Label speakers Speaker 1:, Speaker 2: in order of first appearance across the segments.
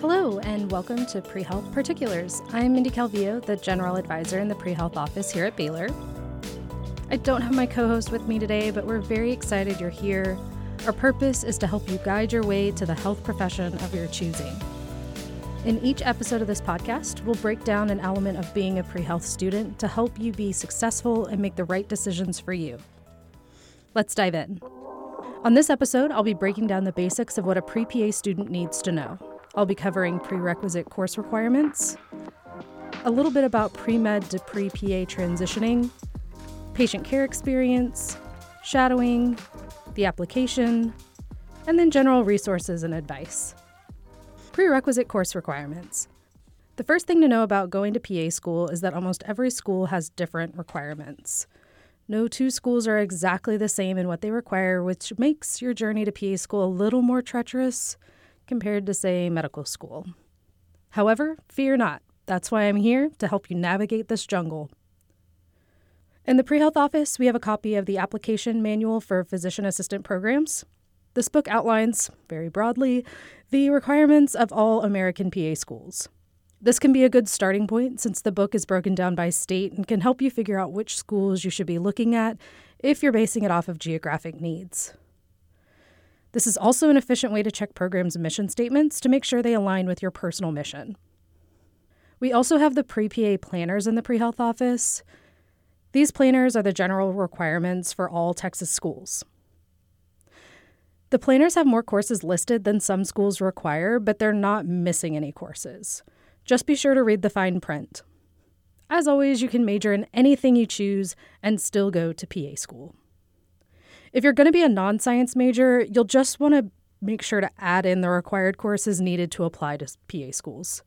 Speaker 1: Hello, and welcome to Pre Health Particulars. I'm Mindy Calvillo, the General Advisor in the Pre Health Office here at Baylor. I don't have my co host with me today, but we're very excited you're here. Our purpose is to help you guide your way to the health profession of your choosing. In each episode of this podcast, we'll break down an element of being a pre health student to help you be successful and make the right decisions for you. Let's dive in. On this episode, I'll be breaking down the basics of what a pre PA student needs to know. I'll be covering prerequisite course requirements, a little bit about pre med to pre PA transitioning, patient care experience, shadowing, the application, and then general resources and advice. Prerequisite course requirements. The first thing to know about going to PA school is that almost every school has different requirements. No two schools are exactly the same in what they require, which makes your journey to PA school a little more treacherous compared to, say, medical school. However, fear not. That's why I'm here to help you navigate this jungle. In the pre health office, we have a copy of the application manual for physician assistant programs. This book outlines, very broadly, the requirements of all American PA schools. This can be a good starting point since the book is broken down by state and can help you figure out which schools you should be looking at if you're basing it off of geographic needs. This is also an efficient way to check programs' mission statements to make sure they align with your personal mission. We also have the pre PA planners in the pre health office. These planners are the general requirements for all Texas schools. The planners have more courses listed than some schools require, but they're not missing any courses. Just be sure to read the fine print. As always, you can major in anything you choose and still go to PA school. If you're going to be a non science major, you'll just want to make sure to add in the required courses needed to apply to PA schools.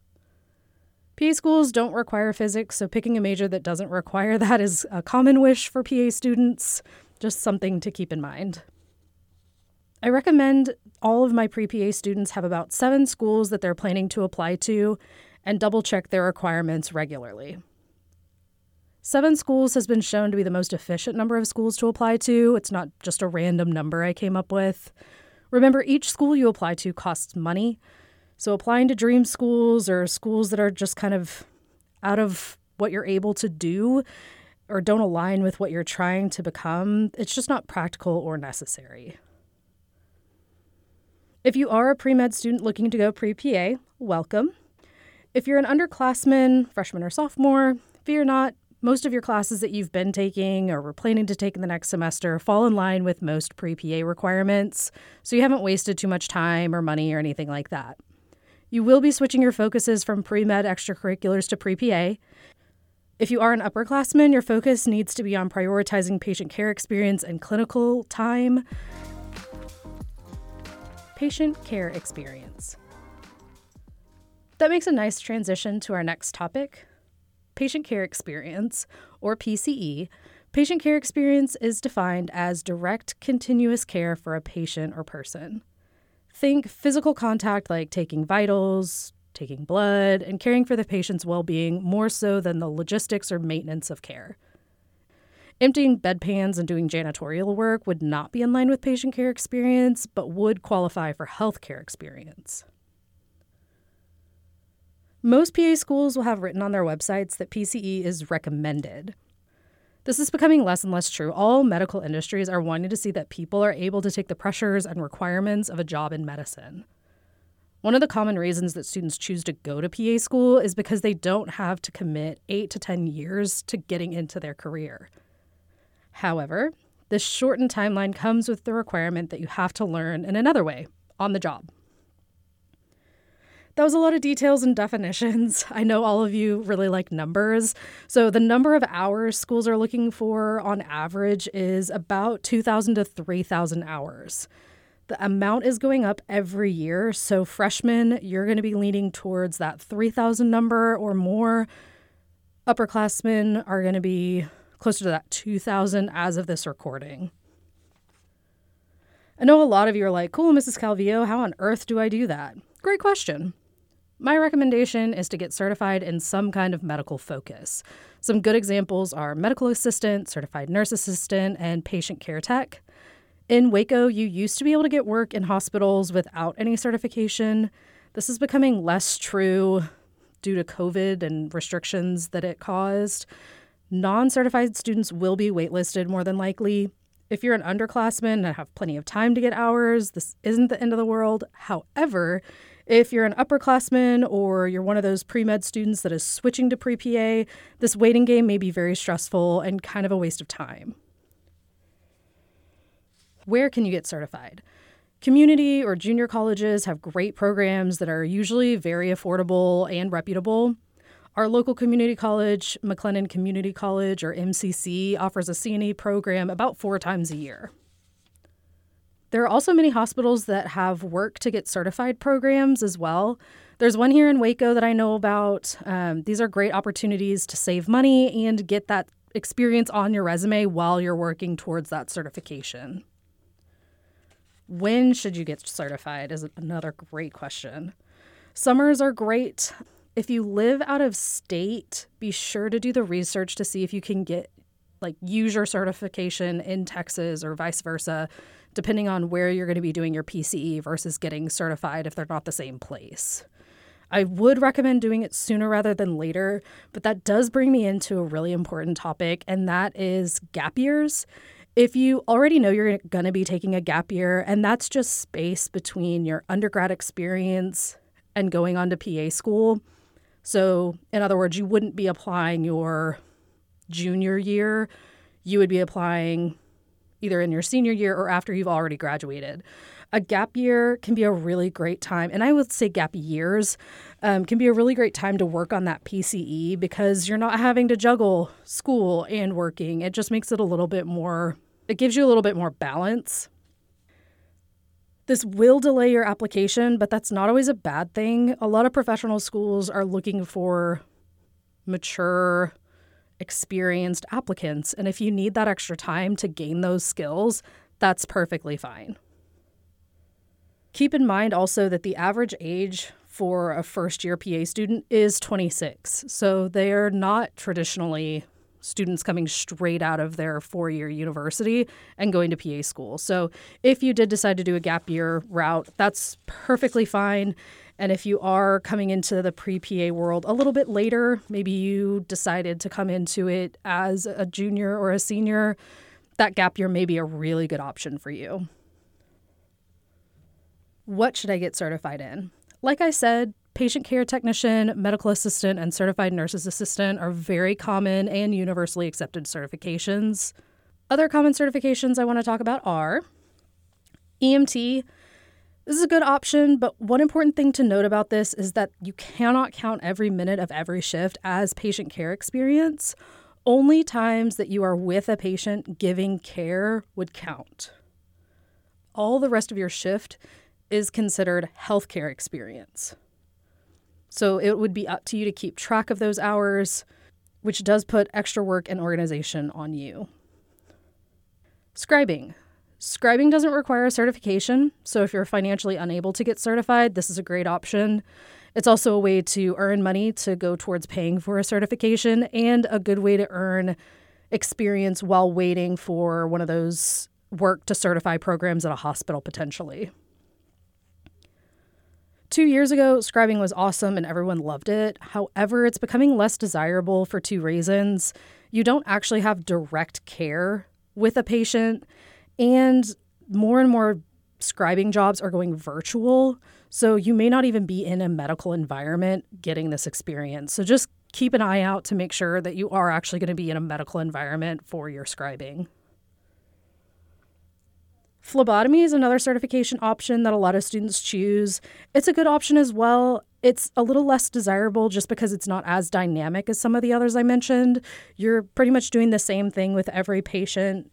Speaker 1: PA schools don't require physics, so picking a major that doesn't require that is a common wish for PA students, just something to keep in mind. I recommend all of my pre PA students have about seven schools that they're planning to apply to and double check their requirements regularly. Seven schools has been shown to be the most efficient number of schools to apply to. It's not just a random number I came up with. Remember, each school you apply to costs money. So applying to dream schools or schools that are just kind of out of what you're able to do or don't align with what you're trying to become, it's just not practical or necessary. If you are a pre med student looking to go pre PA, welcome. If you're an underclassman, freshman or sophomore, fear not. Most of your classes that you've been taking or were planning to take in the next semester fall in line with most pre PA requirements, so you haven't wasted too much time or money or anything like that. You will be switching your focuses from pre med extracurriculars to pre PA. If you are an upperclassman, your focus needs to be on prioritizing patient care experience and clinical time patient care experience. That makes a nice transition to our next topic patient care experience, or PCE. Patient care experience is defined as direct, continuous care for a patient or person. Think physical contact like taking vitals, taking blood, and caring for the patient's well being more so than the logistics or maintenance of care. Emptying bedpans and doing janitorial work would not be in line with patient care experience, but would qualify for healthcare experience. Most PA schools will have written on their websites that PCE is recommended. This is becoming less and less true. All medical industries are wanting to see that people are able to take the pressures and requirements of a job in medicine. One of the common reasons that students choose to go to PA school is because they don't have to commit 8 to 10 years to getting into their career. However, this shortened timeline comes with the requirement that you have to learn in another way, on the job. That was a lot of details and definitions. I know all of you really like numbers. So, the number of hours schools are looking for on average is about 2,000 to 3,000 hours. The amount is going up every year. So, freshmen, you're going to be leaning towards that 3,000 number or more. Upperclassmen are going to be closer to that 2,000 as of this recording. I know a lot of you are like, cool, Mrs. Calvillo, how on earth do I do that? Great question. My recommendation is to get certified in some kind of medical focus. Some good examples are medical assistant, certified nurse assistant, and patient care tech. In Waco, you used to be able to get work in hospitals without any certification. This is becoming less true due to COVID and restrictions that it caused. Non certified students will be waitlisted more than likely. If you're an underclassman and have plenty of time to get hours, this isn't the end of the world. However, if you're an upperclassman or you're one of those pre med students that is switching to pre PA, this waiting game may be very stressful and kind of a waste of time. Where can you get certified? Community or junior colleges have great programs that are usually very affordable and reputable. Our local community college, McLennan Community College, or MCC, offers a CNA program about four times a year. There are also many hospitals that have work to get certified programs as well. There's one here in Waco that I know about. Um, these are great opportunities to save money and get that experience on your resume while you're working towards that certification. When should you get certified is another great question. Summers are great. If you live out of state, be sure to do the research to see if you can get like use your certification in Texas or vice versa, depending on where you're going to be doing your PCE versus getting certified if they're not the same place. I would recommend doing it sooner rather than later, but that does bring me into a really important topic, and that is gap years. If you already know you're going to be taking a gap year, and that's just space between your undergrad experience and going on to PA school, so, in other words, you wouldn't be applying your junior year, you would be applying either in your senior year or after you've already graduated. A gap year can be a really great time, and I would say gap years um, can be a really great time to work on that PCE because you're not having to juggle school and working. It just makes it a little bit more, it gives you a little bit more balance. This will delay your application, but that's not always a bad thing. A lot of professional schools are looking for mature, experienced applicants. And if you need that extra time to gain those skills, that's perfectly fine. Keep in mind also that the average age for a first year PA student is 26. So they're not traditionally students coming straight out of their four year university and going to PA school. So if you did decide to do a gap year route, that's perfectly fine. And if you are coming into the pre PA world a little bit later, maybe you decided to come into it as a junior or a senior, that gap year may be a really good option for you. What should I get certified in? Like I said, Patient care technician, medical assistant, and certified nurse's assistant are very common and universally accepted certifications. Other common certifications I want to talk about are EMT. This is a good option, but one important thing to note about this is that you cannot count every minute of every shift as patient care experience. Only times that you are with a patient giving care would count. All the rest of your shift is considered healthcare experience. So it would be up to you to keep track of those hours, which does put extra work and organization on you. Scribing. Scribing doesn't require a certification, so if you're financially unable to get certified, this is a great option. It's also a way to earn money to go towards paying for a certification and a good way to earn experience while waiting for one of those work to certify programs at a hospital potentially. Two years ago, scribing was awesome and everyone loved it. However, it's becoming less desirable for two reasons. You don't actually have direct care with a patient, and more and more scribing jobs are going virtual. So you may not even be in a medical environment getting this experience. So just keep an eye out to make sure that you are actually going to be in a medical environment for your scribing. Phlebotomy is another certification option that a lot of students choose. It's a good option as well. It's a little less desirable just because it's not as dynamic as some of the others I mentioned. You're pretty much doing the same thing with every patient.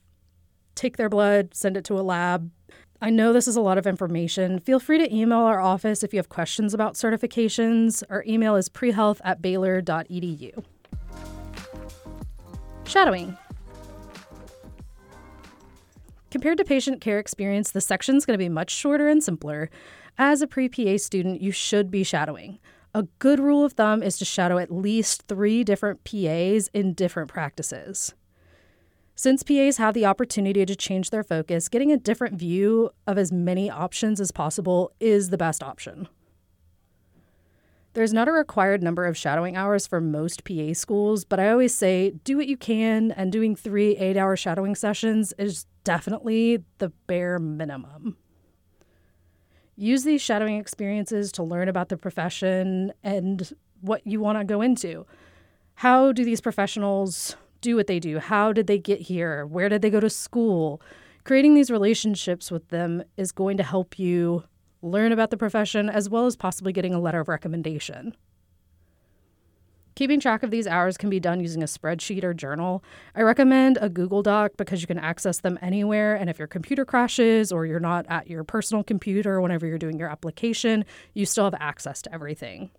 Speaker 1: Take their blood, send it to a lab. I know this is a lot of information. Feel free to email our office if you have questions about certifications. Our email is prehealth at baylor.edu. Shadowing. Compared to patient care experience, the section is going to be much shorter and simpler. As a pre PA student, you should be shadowing. A good rule of thumb is to shadow at least three different PAs in different practices. Since PAs have the opportunity to change their focus, getting a different view of as many options as possible is the best option. There's not a required number of shadowing hours for most PA schools, but I always say do what you can, and doing three eight hour shadowing sessions is definitely the bare minimum. Use these shadowing experiences to learn about the profession and what you want to go into. How do these professionals do what they do? How did they get here? Where did they go to school? Creating these relationships with them is going to help you learn about the profession, as well as possibly getting a letter of recommendation. Keeping track of these hours can be done using a spreadsheet or journal. I recommend a Google Doc because you can access them anywhere. And if your computer crashes or you're not at your personal computer whenever you're doing your application, you still have access to everything.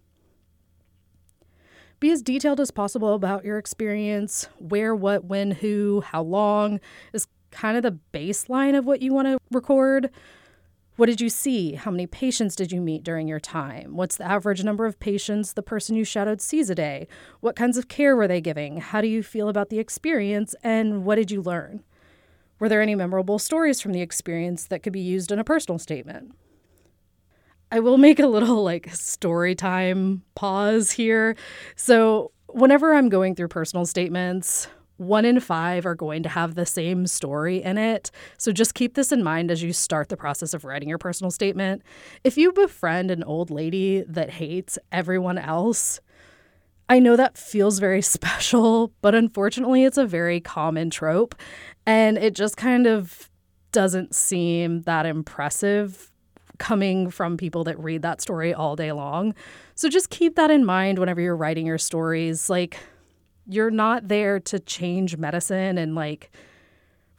Speaker 1: Be as detailed as possible about your experience where, what, when, who, how long is kind of the baseline of what you want to record. What did you see? How many patients did you meet during your time? What's the average number of patients the person you shadowed sees a day? What kinds of care were they giving? How do you feel about the experience? And what did you learn? Were there any memorable stories from the experience that could be used in a personal statement? I will make a little like story time pause here. So, whenever I'm going through personal statements, one in five are going to have the same story in it. So just keep this in mind as you start the process of writing your personal statement. If you befriend an old lady that hates everyone else, I know that feels very special, but unfortunately, it's a very common trope. And it just kind of doesn't seem that impressive coming from people that read that story all day long. So just keep that in mind whenever you're writing your stories. Like, you're not there to change medicine and like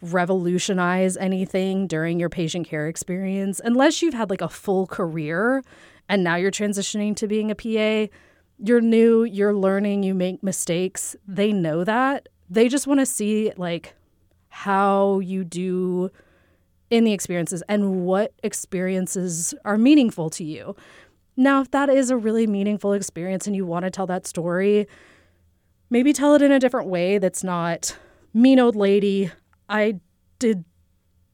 Speaker 1: revolutionize anything during your patient care experience unless you've had like a full career and now you're transitioning to being a PA. You're new, you're learning, you make mistakes. They know that. They just want to see like how you do in the experiences and what experiences are meaningful to you. Now, if that is a really meaningful experience and you want to tell that story, maybe tell it in a different way that's not mean old lady. I did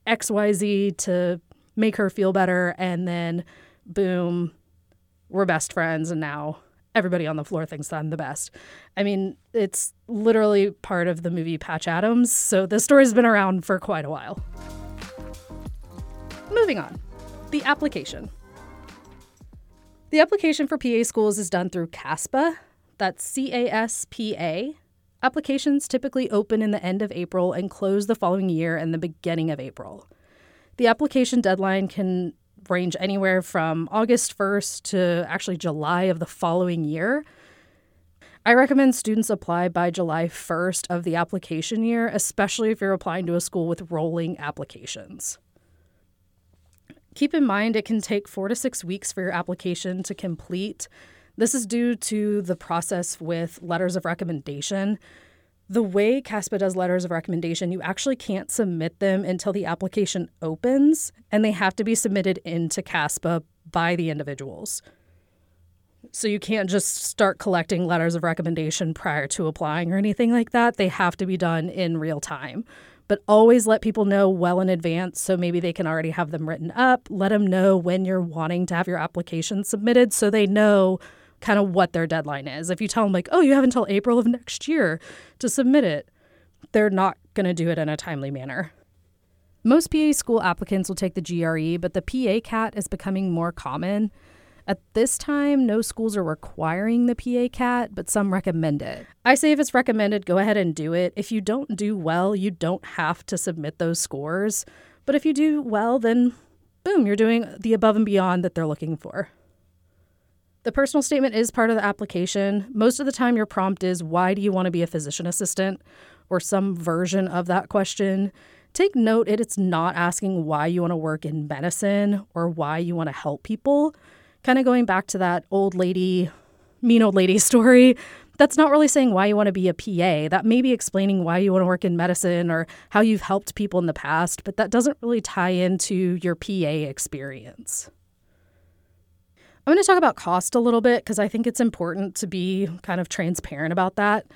Speaker 1: XYZ to make her feel better. And then, boom, we're best friends. And now everybody on the floor thinks I'm the best. I mean, it's literally part of the movie Patch Adams. So the story's been around for quite a while. Moving on, the application. The application for PA schools is done through CASPA, that's C A S P A. Applications typically open in the end of April and close the following year in the beginning of April. The application deadline can range anywhere from August 1st to actually July of the following year. I recommend students apply by July 1st of the application year, especially if you're applying to a school with rolling applications. Keep in mind it can take four to six weeks for your application to complete, this is due to the process with letters of recommendation. The way CASPA does letters of recommendation, you actually can't submit them until the application opens, and they have to be submitted into CASPA by the individuals. So you can't just start collecting letters of recommendation prior to applying or anything like that. They have to be done in real time. But always let people know well in advance so maybe they can already have them written up. Let them know when you're wanting to have your application submitted so they know kind of what their deadline is. If you tell them, like, oh, you have until April of next year to submit it, they're not going to do it in a timely manner. Most PA school applicants will take the GRE, but the PA CAT is becoming more common. At this time, no schools are requiring the PA CAT, but some recommend it. I say if it's recommended, go ahead and do it. If you don't do well, you don't have to submit those scores. But if you do well, then boom, you're doing the above and beyond that they're looking for. The personal statement is part of the application. Most of the time, your prompt is, Why do you want to be a physician assistant? or some version of that question. Take note it's not asking why you want to work in medicine or why you want to help people. Kind of going back to that old lady, mean old lady story. That's not really saying why you want to be a PA. That may be explaining why you want to work in medicine or how you've helped people in the past, but that doesn't really tie into your PA experience. I'm going to talk about cost a little bit because I think it's important to be kind of transparent about that.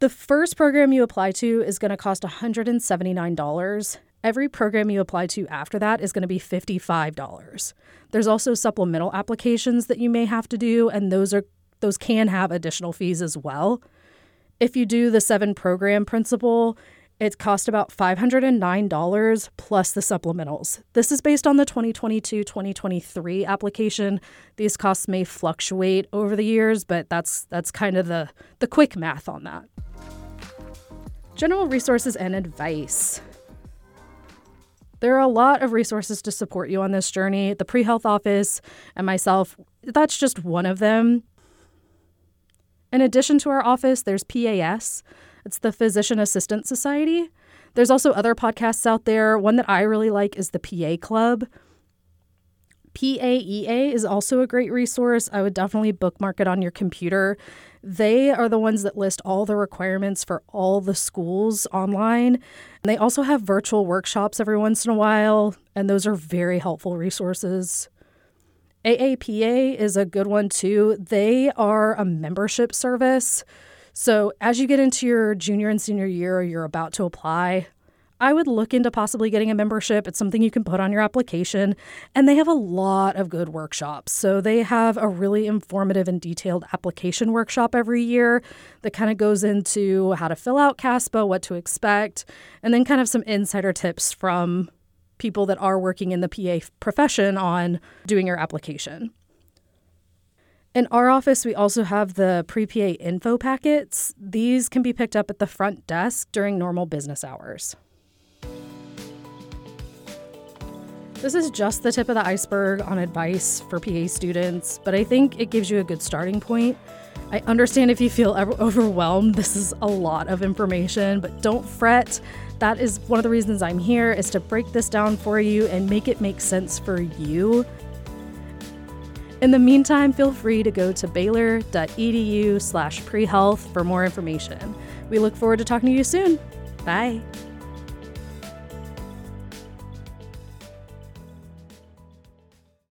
Speaker 1: The first program you apply to is going to cost $179, Every program you apply to after that is going to be $55. There's also supplemental applications that you may have to do and those are those can have additional fees as well. If you do the 7 program principal, it cost about $509 plus the supplementals. This is based on the 2022 2023 application. These costs may fluctuate over the years, but that's, that's kind of the, the quick math on that. General resources and advice. There are a lot of resources to support you on this journey. The pre health office and myself, that's just one of them. In addition to our office, there's PAS, it's the Physician Assistant Society. There's also other podcasts out there. One that I really like is the PA Club. PAEA is also a great resource. I would definitely bookmark it on your computer. They are the ones that list all the requirements for all the schools online. And they also have virtual workshops every once in a while, and those are very helpful resources. AAPA is a good one too. They are a membership service. So, as you get into your junior and senior year, or you're about to apply, I would look into possibly getting a membership. It's something you can put on your application. And they have a lot of good workshops. So they have a really informative and detailed application workshop every year that kind of goes into how to fill out CASPA, what to expect, and then kind of some insider tips from people that are working in the PA profession on doing your application. In our office, we also have the pre PA info packets. These can be picked up at the front desk during normal business hours. This is just the tip of the iceberg on advice for PA students, but I think it gives you a good starting point. I understand if you feel overwhelmed. This is a lot of information, but don't fret. That is one of the reasons I'm here is to break this down for you and make it make sense for you. In the meantime, feel free to go to baylor.edu slash prehealth for more information. We look forward to talking to you soon. Bye.